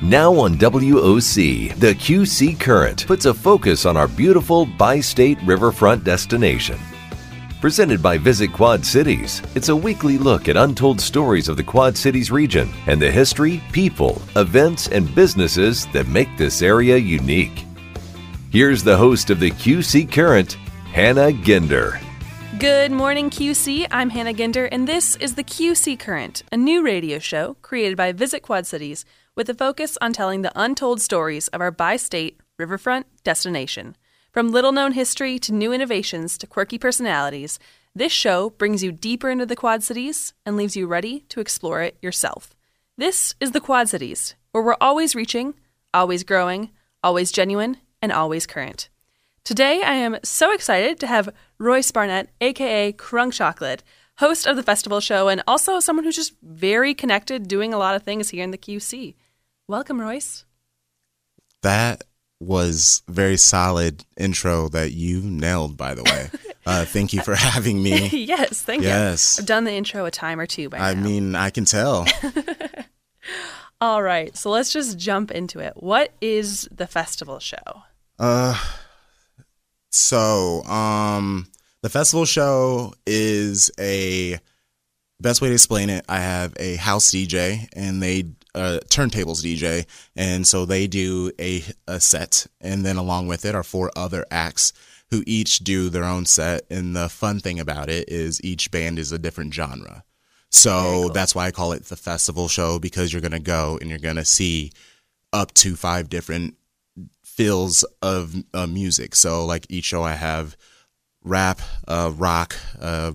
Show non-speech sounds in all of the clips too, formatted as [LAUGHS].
Now on WOC, the QC Current puts a focus on our beautiful bi state riverfront destination. Presented by Visit Quad Cities, it's a weekly look at untold stories of the Quad Cities region and the history, people, events, and businesses that make this area unique. Here's the host of the QC Current, Hannah Ginder. Good morning, QC. I'm Hannah Ginder, and this is the QC Current, a new radio show created by Visit Quad Cities with a focus on telling the untold stories of our bi state riverfront destination. From little known history to new innovations to quirky personalities, this show brings you deeper into the Quad Cities and leaves you ready to explore it yourself. This is the Quad Cities, where we're always reaching, always growing, always genuine, and always current. Today, I am so excited to have Royce Barnett, aka Crunk Chocolate, host of the festival show, and also someone who's just very connected, doing a lot of things here in the QC. Welcome, Royce. That was very solid intro that you nailed, by the way. [LAUGHS] Uh, thank you for having me. [LAUGHS] yes, thank Yes. you. I've done the intro a time or two by I now. mean, I can tell. [LAUGHS] All right, so let's just jump into it. What is the festival show? Uh, so, um, the festival show is a best way to explain it. I have a house DJ and they uh, turntables DJ, and so they do a a set, and then along with it are four other acts who each do their own set. And the fun thing about it is each band is a different genre. So cool. that's why I call it the festival show because you're gonna go and you're gonna see up to five different feels of uh, music. So like each show I have rap, uh, rock, uh,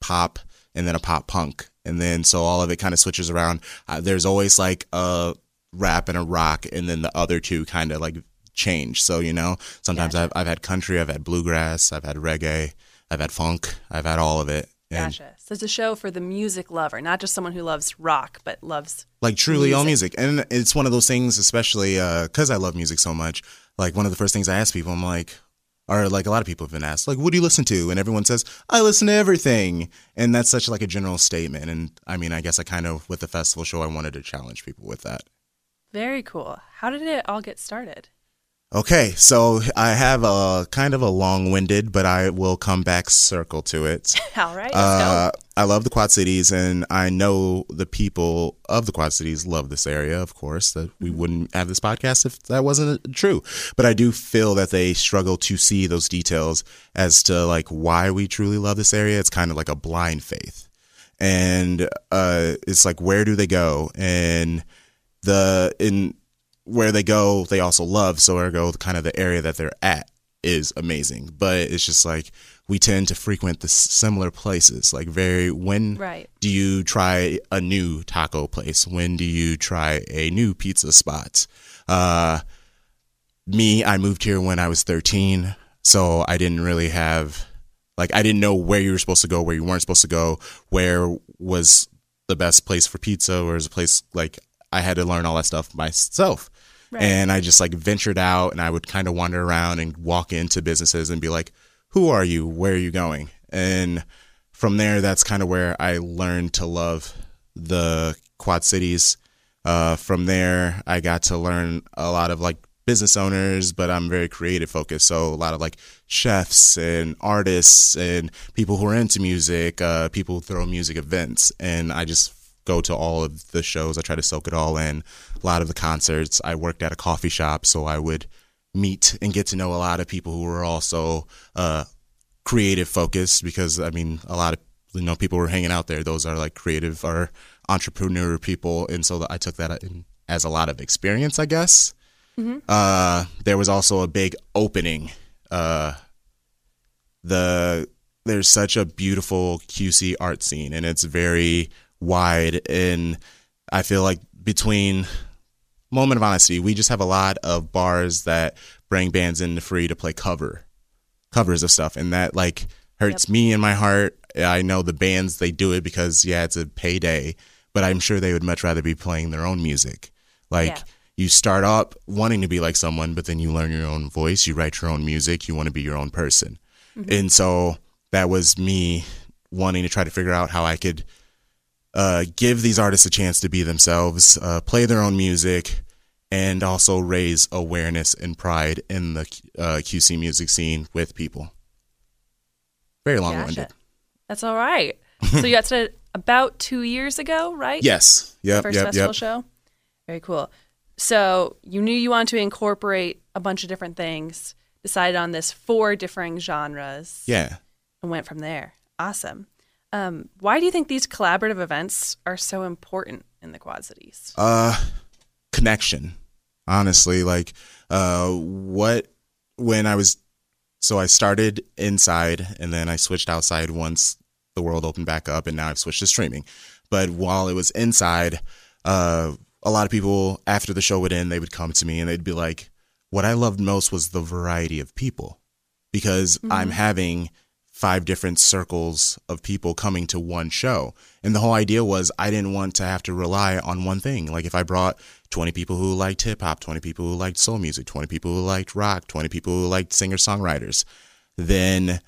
pop, and then a pop punk, and then so all of it kind of switches around. Uh, there's always like a rap and a rock, and then the other two kind of like change. So you know, sometimes Gotcha. I've I've had country, I've had bluegrass, I've had reggae, I've had funk, I've had all of it. And Gotcha. So it's a show for the music lover, not just someone who loves rock, but loves. like truly all Music. music and it's one of those things especially because i love music so much like one of the first things i ask people i'm like or like a lot of people have been asked like what do you listen to and everyone says i listen to everything and that's such like a general statement and i mean i guess i kind of with the festival show i wanted to challenge people with that Very cool. How did it all get started? Okay so i have a kind of a long-winded but i will come back circle to it [LAUGHS] All right, Uh. I love the Quad Cities, and I know the people of the Quad Cities love this area. Of course, that we wouldn't have this podcast if that wasn't true. But I do feel that they struggle to see those details as to like why we truly love this area. It's kind of like a blind faith, and uh, it's like where do they go and the in where they go they also love so ergo. Kind of the area that they're at is amazing. But it's just like we tend to frequent the similar places. Like very when Right. do you try a new taco place? When do you try a new pizza spot? Uh me i moved here when i was 13 so i didn't really have like i didn't know where you were supposed to go where you weren't supposed to go where was the best place for pizza where was a place like i had to learn all that stuff myself Right. and i just like ventured out and i would kind of wander around and walk into businesses and be like who are you? Where are you going? And from there that's kind of where i learned to love the quad cities. Uh, from there i got to learn a lot of like business owners but i'm very creative focused. So a lot of like chefs and artists and people who are into music uh, people who throw music events. And i just go to all of the shows i try to soak it all in a lot of the concerts i worked at a coffee shop so i would meet and get to know a lot of people who were also uh, creative focused because I mean a lot of you know people were hanging out there. Those are like creative or entrepreneur people, and so I took that in, as a lot of experience, I guess. Uh, there was also a big opening. Uh, the there's such a beautiful QC art scene, and it's very wide, and I feel like between moment of honesty, we just have a lot of bars that bring bands in to free to play cover covers of stuff. And that like hurts me in my heart. I know the bands they do it because yeah it's a payday but i'm sure they would much rather be playing their own music. Like Yeah. you start up wanting to be like someone but then you learn your own voice you write your own music you want to be your own person. Mm-hmm. And so that was me wanting to try to figure out how i could uh, give these artists a chance to be themselves, uh, play their own music, and also raise awareness and pride in the uh, QC music scene with people. Very long winded. Gotcha. That's all right. so you got started [LAUGHS] about two years ago, right? Yes. Yep. First Yep. festival Yep. show. Very cool. So you knew you wanted to incorporate a bunch of different things. Decided on this four differing genres Yeah. and went from there. Awesome. Um, why do you think these collaborative events are so important in the Quad Cities? Uh, connection. Honestly, like, uh, what when I was so I started inside and then I switched outside once the world opened back up, and now I've switched to streaming. But while it was inside, uh, a lot of people after the show would end, they would come to me and they'd be like, "What I loved most was the variety of people, because I'm having." Five different circles of people coming to one show. And the whole idea was I didn't want to have to rely on one thing. Like if I brought 20 people who liked hip hop, 20 people who liked soul music, 20 people who liked rock, 20 people who liked singer songwriters, then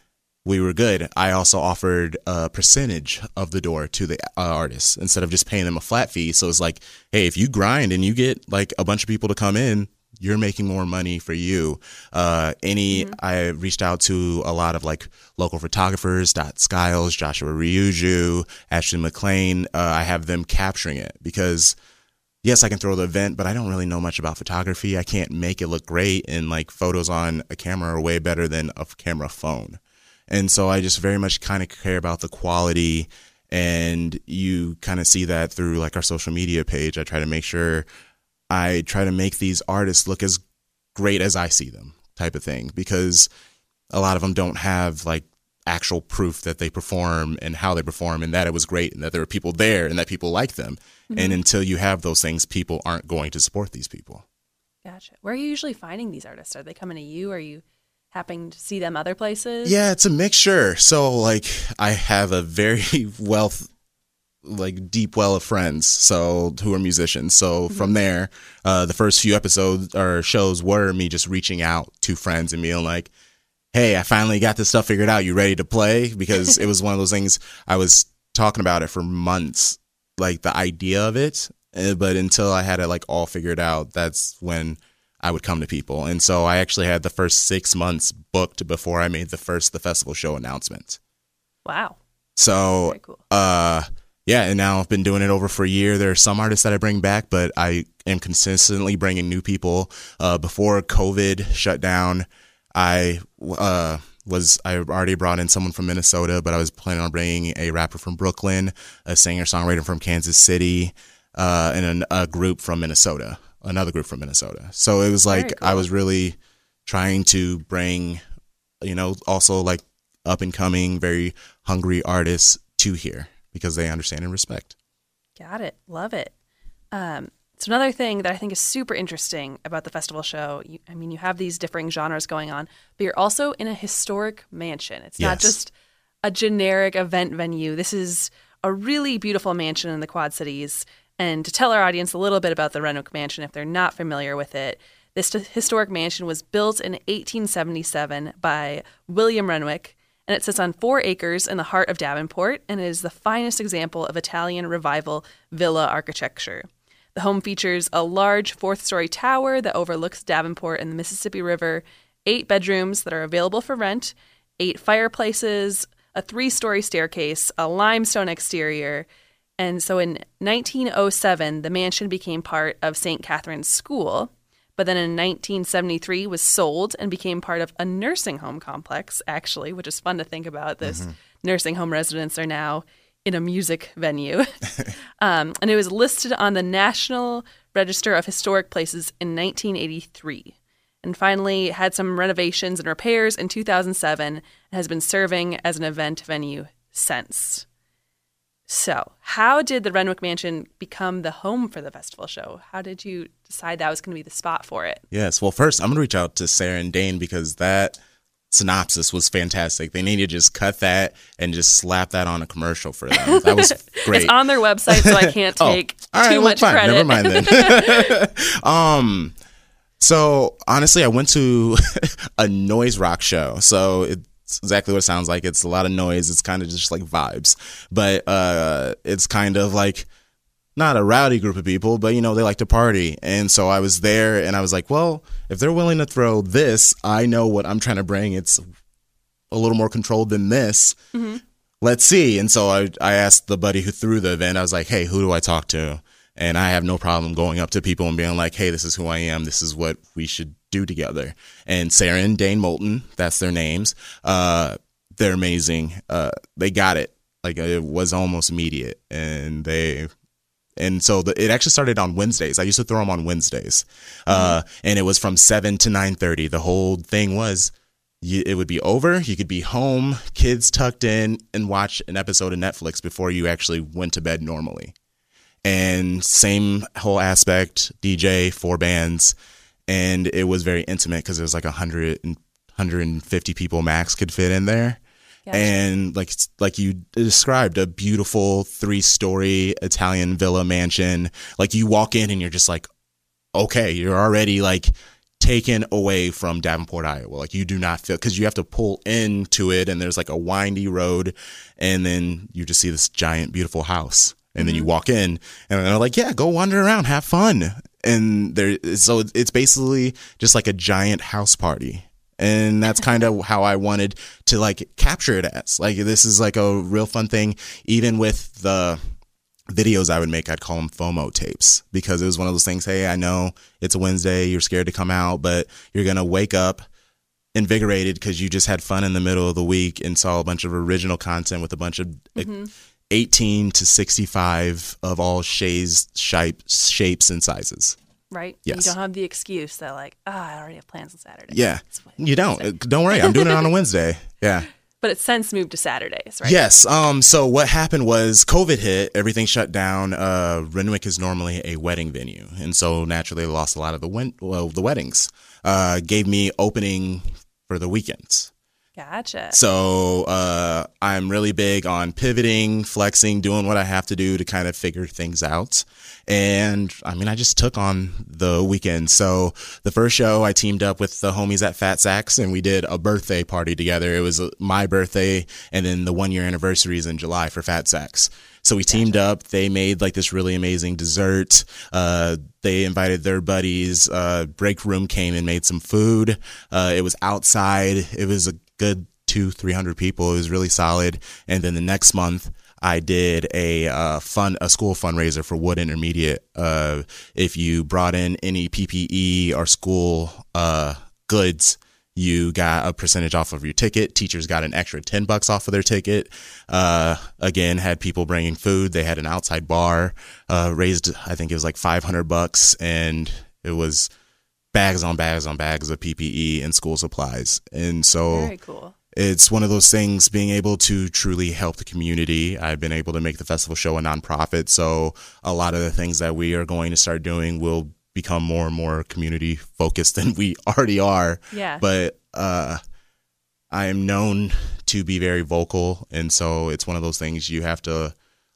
we were good. I also offered a percentage of the door to the uh, artists instead of just paying them a flat fee. So it's like, hey, if you grind and you get like a bunch of people to come in, you're making more money for you. Uh, any, I reached out to a lot of like local photographers, Dot Skiles, Joshua Ryuju, Ashley McLean. Uh, I have them capturing it because yes, I can throw the event, but I don't really know much about photography. I can't make it look great, and like photos on a camera are way better than a camera phone. And so I just very much kind of care about the quality, and you kind of see that through like our social media page. I try to make sure I try to make these artists look as great as I see them, type of thing, because a lot of them don't have like actual proof that they perform and how they perform and that it was great and that there were people there and that people like them. Mm-hmm. And until you have those things, people aren't going to support these people. Gotcha. Where are you usually finding these artists? Are they coming to you? Are you happening to see them other places? Yeah, it's a mixture. So like I have a very [LAUGHS] wealth like deep well of friends so who are musicians. So from there uh the first few episodes or shows were me just reaching out to friends and being like hey i finally got this stuff figured out. You ready to play? Because [LAUGHS] it was one of those things i was talking about it for months like the idea of it uh, but until i had it like all figured out that's when i would come to people. And so i actually had the first six months booked before i made the first the festival show announcement. Wow. so cool. uh yeah and now i've been doing it over for a year. There are some artists that i bring back but i am consistently bringing new people. Uh before covid shut down i uh was i already brought in someone from minnesota but i was planning on bringing a rapper from brooklyn a singer songwriter from kansas city uh and an, a group from minnesota another group from minnesota. So it was like Very i was really trying to bring you know also like up and coming very hungry artists to here because they understand and respect Got it. Love it. Um, so another thing that I think is super interesting about the festival show, you, I mean, you have these differing genres going on, but you're also in a historic mansion. It's not just a generic event venue. This is a really beautiful mansion in the Quad Cities. And to tell our audience a little bit about the Renwick Mansion, if they're not familiar with it, this historic mansion was built in 1877 by William Renwick, and it sits on four acres in the heart of Davenport, and it is the finest example of Italian revival villa architecture. The home features a large fourth story tower that overlooks Davenport and the Mississippi River, eight bedrooms that are available for rent, eight fireplaces, a three story staircase, a limestone exterior. And so in 1907, the mansion became part of St. Catherine's School, but then in 1973 was sold and became part of a nursing home complex, actually, which is fun to think about. This nursing home residents are now in a music venue. [LAUGHS] um, and it was listed on the National Register of Historic Places in 1983. And finally, had some renovations and repairs in 2007 and has been serving as an event venue since. So, how did the Renwick Mansion become the home for the festival show? How did you decide that was going to be the spot for it? yes well first i'm gonna reach out to sarah and dane because that synopsis was fantastic they need to just cut that and just slap that on a commercial for them that was [LAUGHS] great It's on their website, so I can't [LAUGHS] Oh, take all right, too well, much fine. credit. Never mind then. [LAUGHS] um, so honestly, I went to a noise rock show. So it, It's exactly what it sounds like. It's a lot of noise. It's kind of just like vibes, but uh, it's kind of like not a rowdy group of people, but you know, they like to party. And so I was there and I was like, well, if they're willing to throw this, I know what I'm trying to bring. It's a little more controlled than this. Mm-hmm. Let's see. And so I, I asked the buddy who threw the event, I was like, hey, who do I talk to? And I have no problem going up to people and being like, hey, this is who I am. This is what we should do together. And Sarah and Dane Moulton, that's their names. Uh, they're amazing. Uh, they got it. Like it was almost immediate. And they and so the, it actually started on Wednesdays. I used to throw them on Wednesdays, uh, mm-hmm. and it was from seven to nine thirty. The whole thing was, you, it would be over. You could be home, kids tucked in, and watch an episode of Netflix before you actually went to bed normally. And same whole aspect, DJ, four bands, and it was very intimate because it was like a hundred and 150 people max could fit in there. Gotcha. And like like you described, a beautiful three story Italian villa mansion. Like you walk in and you're just like, okay, you're already like taken away from Davenport, Iowa. Like you do not feel because you have to pull into it, and there's like a windy road, and then you just see this giant, beautiful house, and mm-hmm. then you mm-hmm. walk in, and they're like, "Yeah, go wander around, have fun." And there, so it's basically just like a giant house party and that's [LAUGHS] kind of how I wanted to like capture it as. Like this is like a real fun thing, even with the videos I would make, I'd call them FOMO tapes because it was one of those things. Hey, I know it's a Wednesday, you're scared to come out, but you're gonna wake up invigorated because you just had fun in the middle of the week and saw a bunch of original content with a bunch of. Mm-hmm. 18 to 65 of all shades, shapes, shapes and sizes right? Yes. You don't have the excuse that like, ah, oh, I already have plans on Saturday. Yeah, you don't. Don't worry, I'm doing it on a [LAUGHS] Wednesday. Yeah. But it's since moved to Saturdays, right? Yes. Um. So what happened was COVID hit, everything shut down. Uh, Renwick is normally a wedding venue, and so naturally, they lost a lot of the win- well, the weddings. Uh, gave me opening for the weekends. Gotcha. So uh, I'm really big on pivoting, flexing, doing what I have to do to kind of figure things out. And I mean, I just took on the weekend. So the first show, I teamed up with the homies at Fat Sacks and we did a birthday party together. It was my birthday and then the one year anniversary is in July for Fat Sacks. So we teamed up. They made like this really amazing dessert. Uh, they invited their buddies. Uh, Break Room came and made some food. Uh, it was outside. It was a good two, three hundred people. It was really solid. And then the next month, I did a uh, fun a school fundraiser for Wood Intermediate. Uh, if you brought in any PPE or school uh, goods, you got a percentage off of your ticket. Teachers got an extra ten bucks off of their ticket. Uh, again, had people bringing food. They had an outside bar. Uh, raised, I think it was like five hundred bucks, and it was bags on bags on bags of PPE and school supplies. And so cool. It's one of those things being able to truly help the community. I've been able to make the festival show a nonprofit. So a lot of the things that we are going to start doing will become more and more community focused [LAUGHS] than we already are. Yeah. But uh, I am known to be very vocal. And so it's one of those things you have to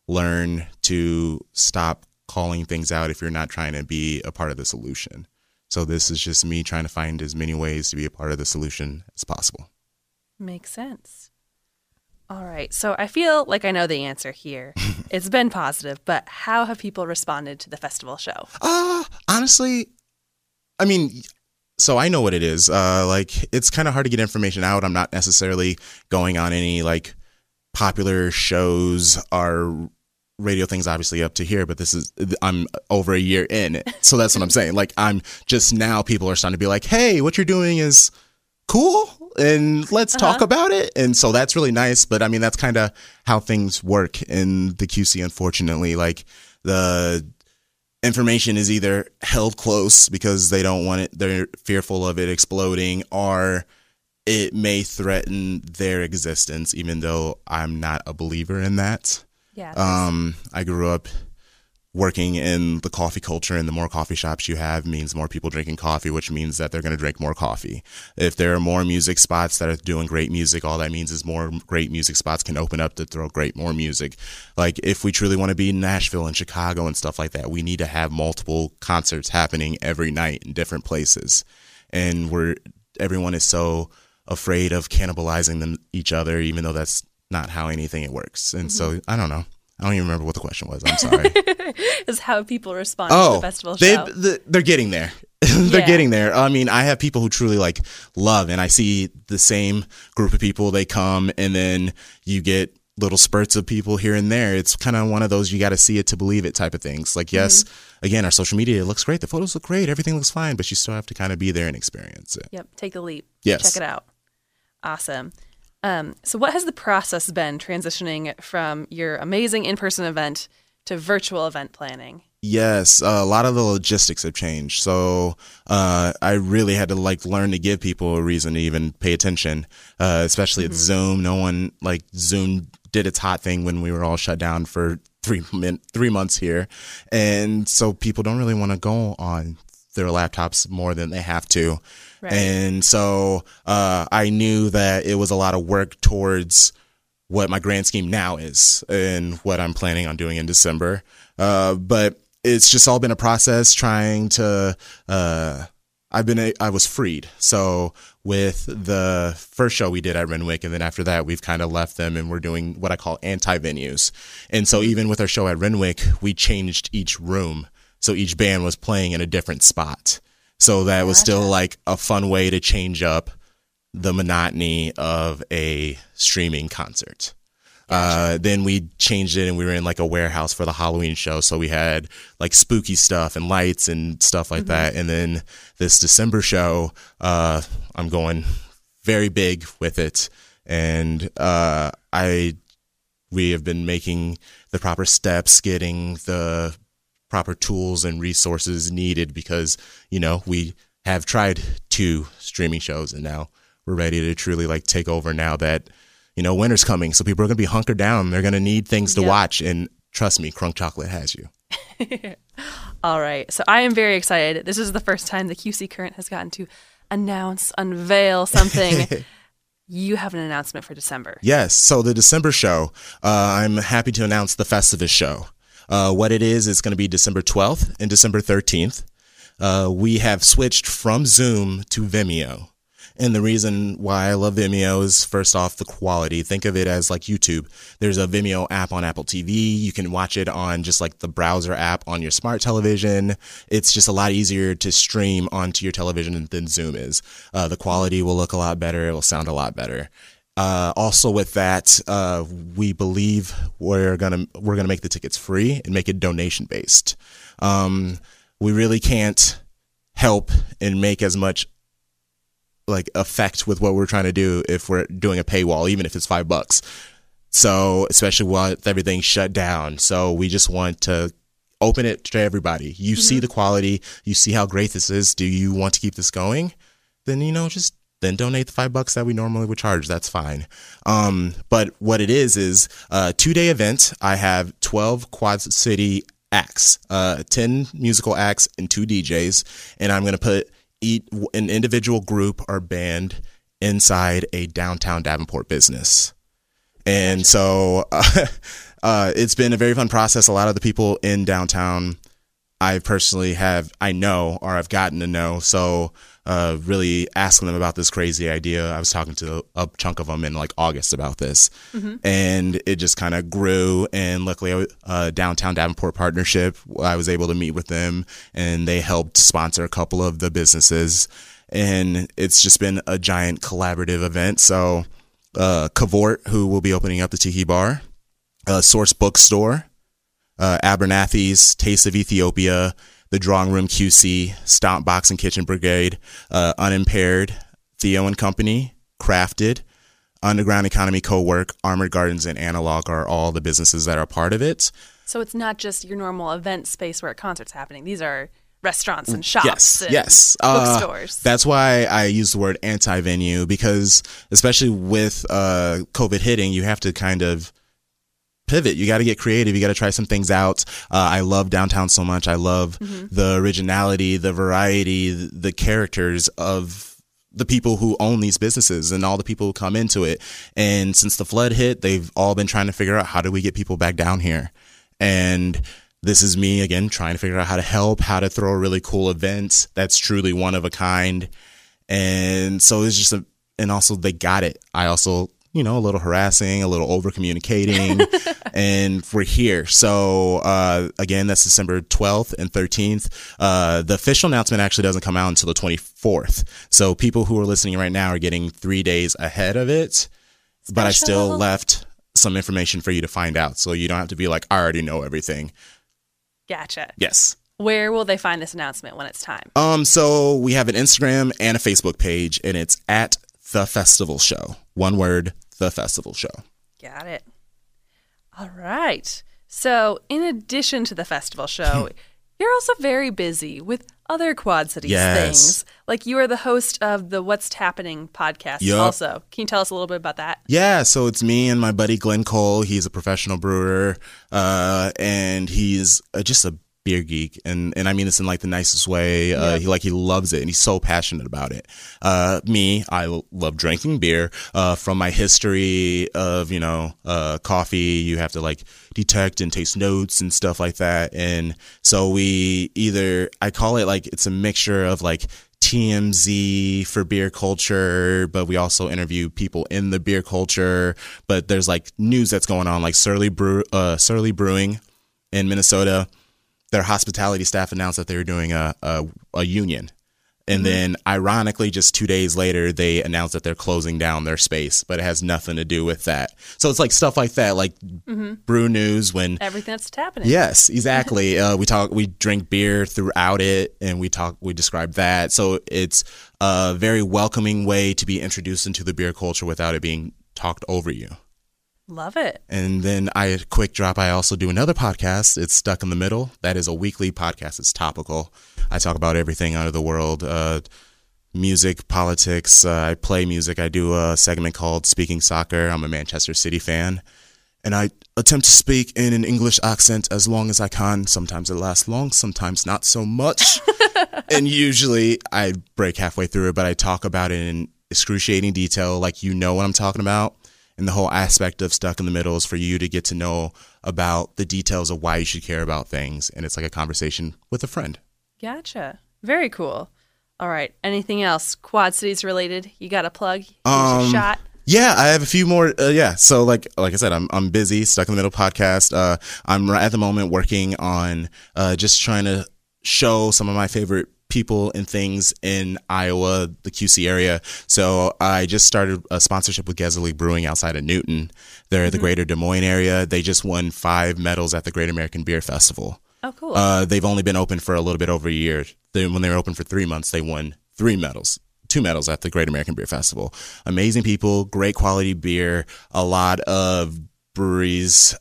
learn to stop calling things out if you're not trying to be a part of the solution. So this is just me trying to find as many ways to be a part of the solution as possible. Makes sense. All right. So I feel like I know the answer here. [LAUGHS] it's been positive, but how have people responded to the festival show? Uh, honestly, I mean, so I know what it is. Uh, like it's kind of hard to get information out. I'm not necessarily going on any like popular shows or radio things obviously up to here, but this is I'm over a year in. So that's what I'm saying. Like I'm just now people are starting to be like, "Hey, what you're doing is cool and let's uh-huh. talk about it." And so that's really nice, but I mean that's kind of how things work in the QC unfortunately. Like the information is either held close because they don't want it they're fearful of it exploding or it may threaten their existence even though I'm not a believer in that. Yeah. Um, I grew up working in the coffee culture and the more coffee shops you have means more people drinking coffee which means that they're going to drink more coffee. If there are more music spots that are doing great music all that means is more great music spots can open up to throw great more music. Like if we truly want to be in nashville and chicago and stuff like that we need to have multiple concerts happening every night in different places. And we're everyone is so afraid of cannibalizing them each other, even though that's not how anything it works. And so I don't know. I don't even remember what the question was. I'm sorry. [LAUGHS] Is how people respond to oh, the festival they, show. the, they're getting there. [LAUGHS] they're Yeah. getting there. I mean, I have people who truly like love, and I see the same group of people. They come, and then you get little spurts of people here and there. It's kind of one of those you got to see it to believe it type of things. Like, yes, Mm-hmm. again, our social media looks great. The photos look great. Everything looks fine, but you still have to kind of be there and experience it. Yep, take the leap. Yes. Check it out. Awesome. Um, so, what has the process been transitioning from your amazing in person event to virtual event planning? Yes, uh, a lot of the logistics have changed. So uh, I really had to like learn to give people a reason to even pay attention, uh, especially at Zoom. No one like Zoom did its hot thing when we were all shut down for three [LAUGHS] min- three months here, and so people don't really want to go on their laptops more than they have to. Right. And so uh, I knew that it was a lot of work towards what my grand scheme now is and what I'm planning on doing in December. Uh, but it's just all been a process trying to, uh, I've been, a, I was freed. So with the first show we did at Renwick, and then after that, we've kind of left them and we're doing what I call anti venues. And so even with our show at Renwick, we changed each room. So each band was playing in a different spot. So that was still like a fun way to change up the monotony of a streaming concert. Uh, then we changed it and we were in like a warehouse for the Halloween show. So we had like spooky stuff and lights and stuff like that. And then this December show, uh, I'm going very big with it. And, uh, I, we have been making the proper steps, getting the proper tools and resources needed because, you know, we have tried two streaming shows and now we're ready to truly like take over now that, you know, winter's coming. So people are going to be hunkered down. They're going to need things to Yeah. watch. And trust me, Crunk Chocolate has you. [LAUGHS] All right. So, I am very excited. This is the first time the QC Current has gotten to announce, unveil [LAUGHS] something. you have an announcement for December. Yes. So the December show, uh, I'm happy to announce the Festivus show. Uh, what it is, it's going to be December 12th and December 13th. Uh, we have switched from Zoom to Vimeo. And the reason why I love Vimeo is first off the quality. Think of it as like YouTube. There's a Vimeo app on Apple TV. You can watch it on just like the browser app on your smart television. It's just a lot easier to stream onto your television than Zoom is. Uh, the quality will look a lot better. It will sound a lot better. Uh, also with that, uh, we believe we're gonna we're gonna make the tickets free and make it donation based. Um, we really can't help and make as much like effect with what we're trying to do if we're doing a paywall, even if it's five bucks. So especially with everything shut down, so we just want to open it to everybody. You see the quality, you see how great this is. Do you want to keep this going? Then you know just then donate the five bucks that we normally would charge. That's fine. Um, but what it is is a two day event. I have twelve Quad City acts, uh, ten musical acts, and two DJs, and I'm gonna put eat an individual group or band inside a downtown Davenport business. And so uh, [LAUGHS] uh, it's been a very fun process. A lot of the people in downtown I personally have, I know, or I've gotten to know. So, uh, really asking them about this crazy idea. I was talking to a chunk of them in like August about this, and it just kind of grew. And luckily, uh, downtown Davenport partnership, I was able to meet with them, and they helped sponsor a couple of the businesses. And it's just been a giant collaborative event. So, uh, Cavort, who will be opening up the Tiki Bar, uh, Source Bookstore, uh, Abernathy's, Taste of Ethiopia, The Drawing Room QC, Stomp Box and Kitchen Brigade, uh, Unimpaired, Theo and Company, Crafted, Underground Economy Co-work, Armored Gardens, and Analog are all the businesses that are part of it. So, it's not just your normal event space where a concert's happening. These are restaurants and shops. Yes, and yes. Uh, Bookstores. that's why I use the word anti-venue because, especially with uh, COVID hitting, you have to kind of pivot. You got to get creative. You got to try some things out. Uh, I love downtown so much. I love the originality, the variety, the, the characters of the people who own these businesses and all the people who come into it. And since the flood hit, they've all been trying to figure out how do we get people back down here. And this is me again trying to figure out how to help, how to throw a really cool event that's truly one of a kind. And so it's just a and also they got it. I also you know, a little harassing, a little over communicating, [LAUGHS] and we're here. So, uh, again, that's December 12th and 13th. Uh, the official announcement actually doesn't come out until the 24th. So, people who are listening right now are getting three days ahead of it, Special. but I still left some information for you to find out. So, you don't have to be like, I already know everything. Gotcha. Yes. Where will they find this announcement when it's time? Um, so we have an Instagram and a Facebook page, and it's at the festival show. One word, the festival show. Got it. All right. So, in addition to the festival show, [LAUGHS] you're also very busy with other Quad Cities yes. things. Like you are the host of the What's Happening podcast yep. also. Can you tell us a little bit about that? Yeah, so it's me and my buddy Glenn Cole. He's a professional brewer uh, and he's uh, just a beer geek, and and I mean this in like the nicest way. Uh, yeah. He like he loves it, and he's so passionate about it. Uh, me, I love drinking beer. Uh, from my history of you know uh, coffee, you have to like detect and taste notes and stuff like that, and so we either I call it like it's a mixture of like TMZ for beer culture, but we also interview people in the beer culture. But there's like news that's going on, like Surly Brew, uh, Surly Brewing in Minnesota their hospitality staff announced that they were doing a, a, a union. And mm-hmm. then, ironically, just two days later, they announced that they're closing down their space, but it has nothing to do with that. So it's like stuff like that, like mm-hmm. brew news when everything that's happening. Yes, exactly. [LAUGHS] uh, we talk, we drink beer throughout it, and we talk, we describe that. So it's a very welcoming way to be introduced into the beer culture without it being talked over you. Love it. And then I quick drop. I also do another podcast. It's Stuck in the Middle. That is a weekly podcast. It's topical. I talk about everything out of the world. Uh, music, politics. Uh, I play music. I do a segment called Speaking Soccer. I'm a Manchester City fan. And I attempt to speak in an English accent as long as I can. Sometimes it lasts long, sometimes not so much. [LAUGHS] and usually I break halfway through it, but I talk about it in excruciating detail, like you know what I'm talking about and the whole aspect of stuck in the middle is for you to get to know about the details of why you should care about things. And it's like a conversation with a friend. Gotcha. Very cool. All right. Anything else? Quad cities related? You got a plug? Um, shot. yeah, I have a few more. Uh, yeah, so like like I said, I'm I'm busy. Stuck in the middle podcast. Uh, I'm at the moment working on uh, just trying to show some of my favorite people and things in Iowa, the QC area. So I just started a sponsorship with Gezellig Brewing outside of Newton. They're mm-hmm. the greater Des Moines area. They just won five medals at the Great American Beer Festival. Oh, cool. Uh, they've only been open for a little bit over a year. They, when they were open for three months, they won three medals two medals at the Great American Beer Festival. Amazing people, great quality beer. A lot of breweries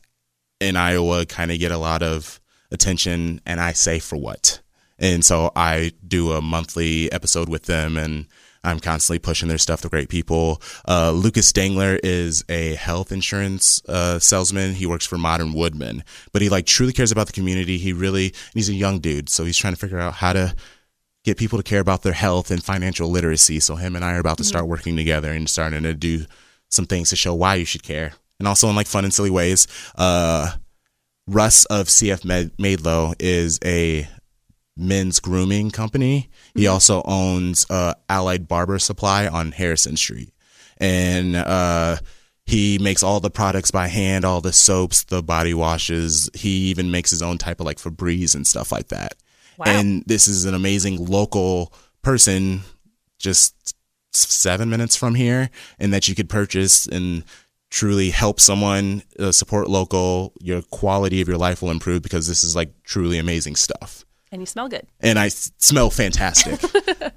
in Iowa kind of get a lot of attention, and I say for what? And so I do a monthly episode with them and I'm constantly pushing their stuff to great people. Uh, Lucas Dangler is a health insurance uh, salesman. He works for Modern Woodmen, but he like truly cares about the community. He really, he's a young dude, so he's trying to figure out how to get people to care about their health and financial literacy. So him and I are about to start mm-hmm. working together and starting to do some things to show why you should care, and also in like fun and silly ways. Uh, Russ of CF Med- Madelo is a men's grooming company. He mm-hmm. also owns uh, Allied Barber Supply on Harrison Street, and uh, he makes all the products by hand, all the soaps, the body washes. He even makes his own type of like Febreze and stuff like that. Wow. And this is an amazing local person, just seven minutes from here, and that you could purchase and truly help someone uh, support local your quality of your life will improve because this is like truly amazing stuff and you smell good. And I smell fantastic.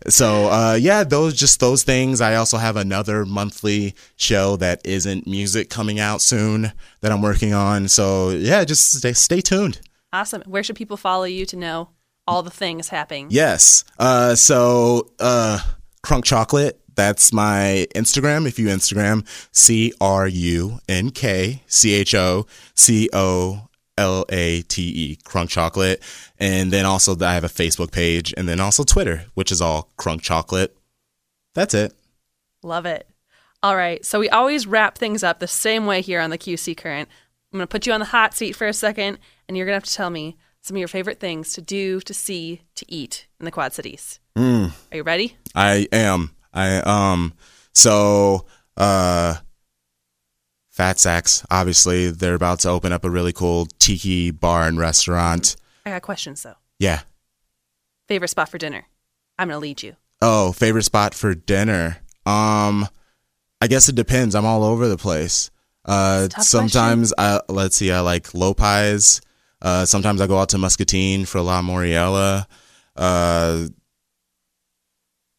[LAUGHS] so uh, yeah, those just those things. I also have another monthly show that isn't music coming out soon that I'm working on. So yeah, just stay, stay tuned. Awesome. Where should people follow you to know all the things happening? Yes. Uh, so uh, Crunk Chocolate. That's my Instagram. If you Instagram C R U N K C H O C O L A T E, Crunk Chocolate. And then also I have a Facebook page and then also Twitter, which is all Crunk Chocolate. That's it. Love it. All right. So we always wrap things up the same way here on the QC Current. I'm going to put you on the hot seat for a second, and you're going to have to tell me some of your favorite things to do, to see, to eat in the Quad Cities. Mm. Are you ready? I am. I um So, uh, Fat Sacks, obviously, they're about to open up a really cool tiki bar and restaurant. I got questions though. Yeah. Favorite spot for dinner? I'm gonna lead you. Oh, favorite spot for dinner? Um, I guess it depends. I'm all over the place. Uh, sometimes I let's see, I like Lopez. Uh, sometimes I go out to Muscatine for La Moriella. Uh,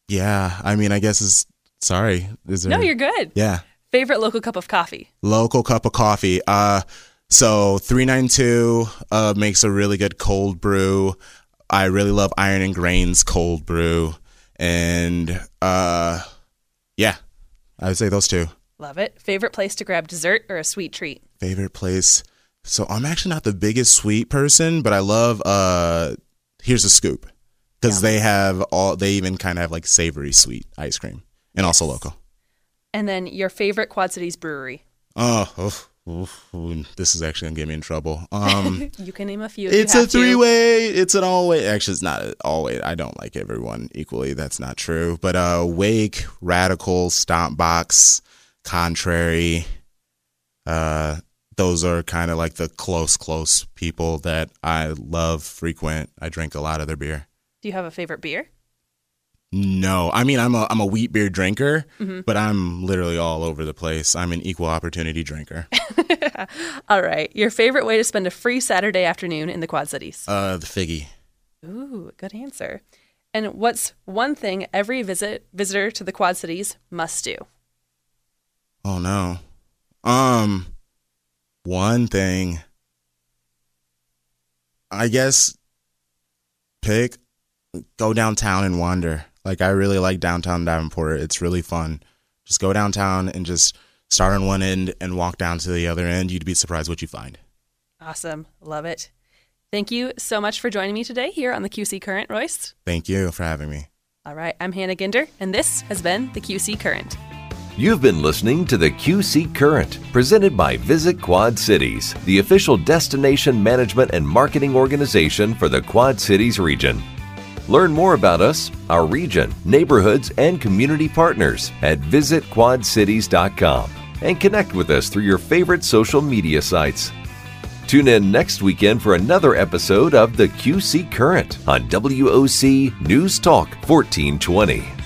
yeah, I mean, I guess it's sorry. Is there? No, you're good. yeah. Favorite local cup of coffee? local cup of coffee. Uh, so 392 uh, makes a really good cold brew. I really love Iron and Grains cold brew. And uh, yeah, I would say those two. Love it. Favorite place to grab dessert or a sweet treat? Favorite place. So I'm actually not the biggest sweet person, but I love uh, Here's a Scoop because Yeah. they have all, they even kind of have like savory sweet ice cream and also local. And then your favorite Quad Cities brewery? Oh, oof, oof, this is actually gonna get me in trouble. Um, [LAUGHS] You can name a few. It's a have to. three way. It's an all way. Actually, it's not an all way. I don't like everyone equally. That's not true. But uh, Wake, Radicle, Stomp Box, Contrary. Uh, those are kind of like the close, close people that I love, frequent. I drink a lot of their beer. Do you have a favorite beer? No, I mean I'm a I'm a wheat beer drinker, but I'm literally all over the place. I'm an equal opportunity drinker. [LAUGHS] All right. Your favorite way to spend a free Saturday afternoon in the Quad Cities? Uh, the Figge. Ooh, good answer. And what's one thing every visit visitor to the Quad Cities must do? Oh no. Um one thing I guess pick go downtown and wander. Like I really like downtown Davenport. It's really fun. Just go downtown and just start on one end and walk down to the other end. You'd be surprised what you find. Awesome. Love it. Thank you so much for joining me today here on the QC Current, Royce. Thank you for having me. All right. I'm Hannah Ginder, and this has been the QC Current. You've been listening to the QC Current, presented by Visit Quad Cities, the official destination management and marketing organization for the Quad Cities region. Learn more about us, our region, neighborhoods, and community partners at visitquadcities.com and connect with us through your favorite social media sites. Tune in next weekend for another episode of the QC Current on WOC News Talk 1420.